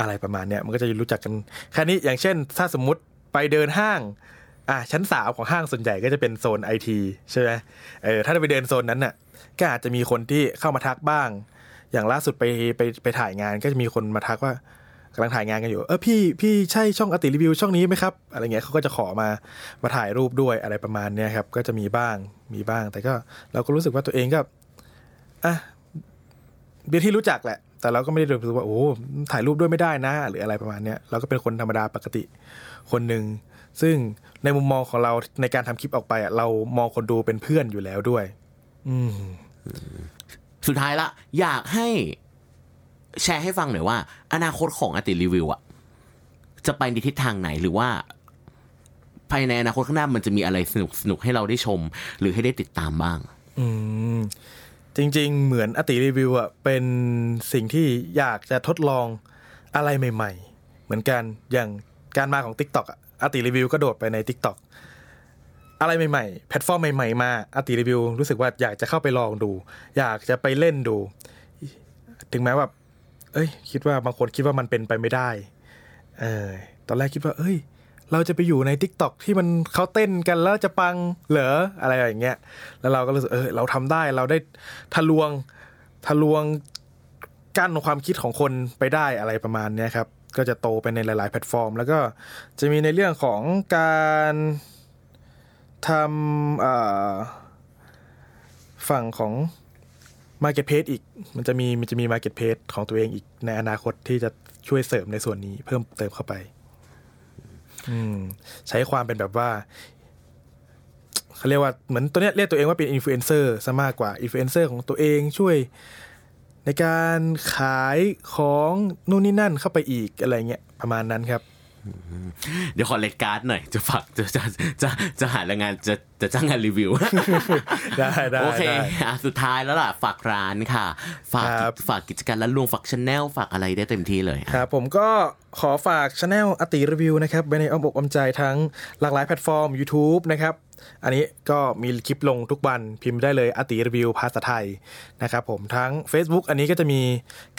อะไรประมาณเนี้ยมันก็จะรู้จักกันแค่นี้อย่างเช่น ถ้าสมมุติไปเดินห้างอะชั้นสามของห้างส่วนใหญ่ก็จะเป็นโซนไอทีใช่ไหมเออถ้าไปเดินโซนนั้นน่ะก็อาจจะมีคนที่เข้ามาทักบ้าง อย่างล่าสุดไปไปไปถ่ายงานก็จะมีคนมาทักว่า กำลังถ่ายงานกันอยู่ เออพี่พี่ใช่ช่องอติรีวิวช่องนี้ไหมครับ อะไรเงี้ยเขาก็จะขอมามาถ่ายรูปด้วยอะไรประมาณเนี้ยครับ ก็จะมีบ้างมีบ้าง แต่ก็เราก็รู้สึกว่าตัวเองก็อะเบียนที่รู้จักแหละ แต่เราก็ไม่ได้รู้สึกว่าโอ้ถ่ายรูปด้วยไม่ได้นะ หรืออะไรประมาณเนี้ยเราก็เป็นคนธรรมดาปกติคนหนึ่งซึ่งในมุมมองของเราในการทำคลิปออกไปอะเรามองคนดูเป็นเพื่อนอยู่แล้วด้วย อืมสุดท้ายละ อยากให้ แชร์ให้ฟังหน่อยว่า อนาคตของอติรีวิวอะจะไปในทิศทางไหนหรือว่า ภายในอนาคตข้างหน้ามันจะมีอะไรสนุกสนุกให้เราได้ชม หรือให้ได้ติดตามบ้าง อืมจริง ๆ เหมือนอติรีวิวอะเป็นสิ่งที่อยากจะทดลองอะไรใหม่ ๆ เหมือนกันอย่างการมาของ Tik t o อกอะอติรีวิวก็โดดไปใน Tik t o อกอะไรใหม่ๆ แพลตฟอร์มใหม่ๆ มาอติรีวิวรู้สึกว่าอยากจะเข้าไปลองดู อยากจะไปเล่นดู ถึงแม้ว่า เอ้ย คิดว่าบางคนคิดว่ามันเป็นไปไม่ได้เออตอนแรกคิดว่า เอ้ย เราจะไปอยู่ใน t ิ k t o k ที่มันเขาเต้นกันแล้วจะปังเหรออะไรอย่างเงี้ยแล้วเราก็รู้สึกเออเราทำได้เราได้ทะลวงทะลวงกั้นความคิดของคนไปได้อะไรประมาณเนี้ยครับ ก็จะโตไปในหลาย ๆ แพลตฟอร์ม แล้วก็จะมีในเรื่องของการทำฝั่งของ Market p a c e อีกมันจะมีมันจะมี Market p a c e ของตัวเองอีกในอนาคตที่จะช่วยเสริมในส่วนนี้เพิ่มเติมเข้าไป อืม ใช้ความเป็นแบบว่าเขาเรียกว่าเหมือนตัวเนี้ยเรียกตัวเองว่าเป็นอินฟลูเอนเซอร์ซะมากกว่าอินฟลูเอนเซอร์ของตัวเองช่วยในการขายของนู่นนี่นั่นเข้าไปอีกอะไรเงี้ยประมาณนั้นครับ เดี๋ยวขอ rate card หน่อย จะฝากจะจะจะจะหาแรงงานจะจะจ้างงานรีวิว ได้ได้โอเคได้อะสุดท้ายแล้วล่ะ ฝากร้านค่ะ ฝากครับฝากกิจการและลวงฝาก channel ฝากอะไรได้เต็มที่เลยครับผมก็ขอฝากช anel อติรีวิวนะครับไว้ในอ้อมอกอ้อมใจทั้งหลากหลายแพลตฟอร์ม YouTube นะครับอันนี้ก็มีคลิปลงทุกวันพิมพ์ได้เลยอติรีวิวภาษาไทยนะครับผมทั้ง Facebook อันนี้ก็จะมี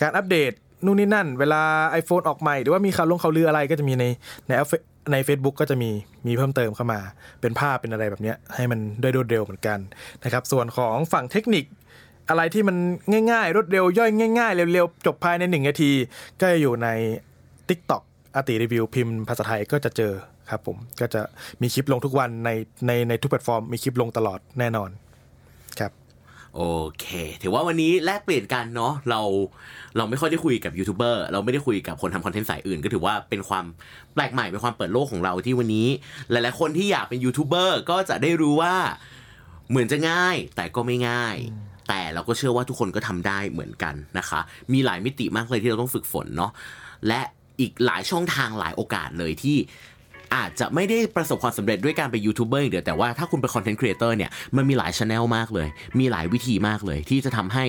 การอัปเดต นู่นนี่นั่น เวลา iPhone ออกใหม่ หรือว่ามีข่าวลงข่าวลืออะไรก็จะมีในในแอปใน Facebook ก็จะมีมีเพิ่มเติมเข้ามา เป็นภาพเป็นอะไรแบบนี้ให้มันได้รวดเร็วเหมือนกันนะครับ ส่วนของฝั่งเทคนิค อะไรที่มันง่ายๆ รวดเร็ว ย่อยง่ายๆ เร็วๆ จบภายในหนึ่งนาที ก็จะอยู่ใน TikTok อติรีวิวพิมพ์ภาษาไทยก็จะเจอครับผมก็จะมีคลิปลงทุกวันในในในทุกแพลตฟอร์มมีคลิปลงตลอดแน่นอน โอเคถือว่าวันนี้แลกเปลี่ยนกันเนาะเราเราไม่ค่อยได้คุยกับยูทูบเบอร์เราไม่ได้คุยกับคนทำคอนเทนต์สายอื่น ก็ถือว่าเป็นความแปลกใหม่เป็นความเปิดโลกของเราที่วันนี้ หลายๆคนที่อยากเป็นยูทูบเบอร์ก็จะได้รู้ว่าเหมือนจะง่ายแต่ก็ไม่ง่าย แต่เราก็เชื่อว่าทุกคนก็ทำได้เหมือนกันนะคะ มีหลายมิติมากเลยที่เราต้องฝึกฝนเนาะและอีกหลายช่องทางหลายโอกาสเลยที่ อาจจะไม่ได้ประสบความสำเร็จด้วยการเป็นยูทูบเบอร์อย่างเดียวแต่ว่าถ้าคุณเป็นคอนเทนต์ครีเอเตอร์เนี่ยมันมีหลายช anel มากเลย มีหลายวิธีมากเลย ที่จะทำให้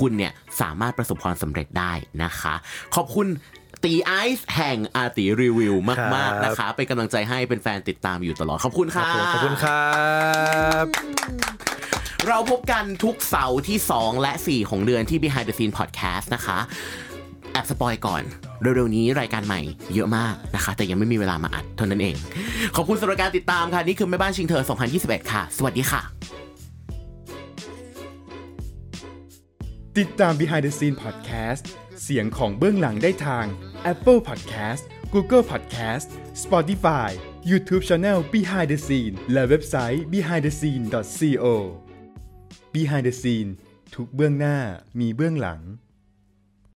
คุณเนี่ยสามารถประสบความสำเร็จได้นะคะ ขอบคุณตีไอซ์แห่งอาตีรีวิวมาก ๆ นะคะ เป็นกำลังใจให้เป็นแฟนติดตามอยู่ตลอด ขอบคุณค่ะขอบคุณครับเราพบกันทุกเสาร์ที่ 2 และ 4 ของเดือนที่ Behind the Scene Podcast นะคะ แอบสปอยก่อน เร็วๆนี้รายการใหม่เยอะมากนะคะ แต่ยังไม่มีเวลามาอัดเท่านั้นเอง ขอบคุณสำหรับการติดตามค่ะ นี่คือแม่บ้านชิงเธอ 2021 ค่ะ สวัสดีค่ะ ติดตาม Behind the Scene Podcast เสียงของเบื้องหลังได้ทาง Apple Podcast Google Podcast Spotify YouTube Channel Behind the Scene และเว็บไซต์ behindthescene.co Behind the Scene ทุกเบื้องหน้ามีเบื้องหลัง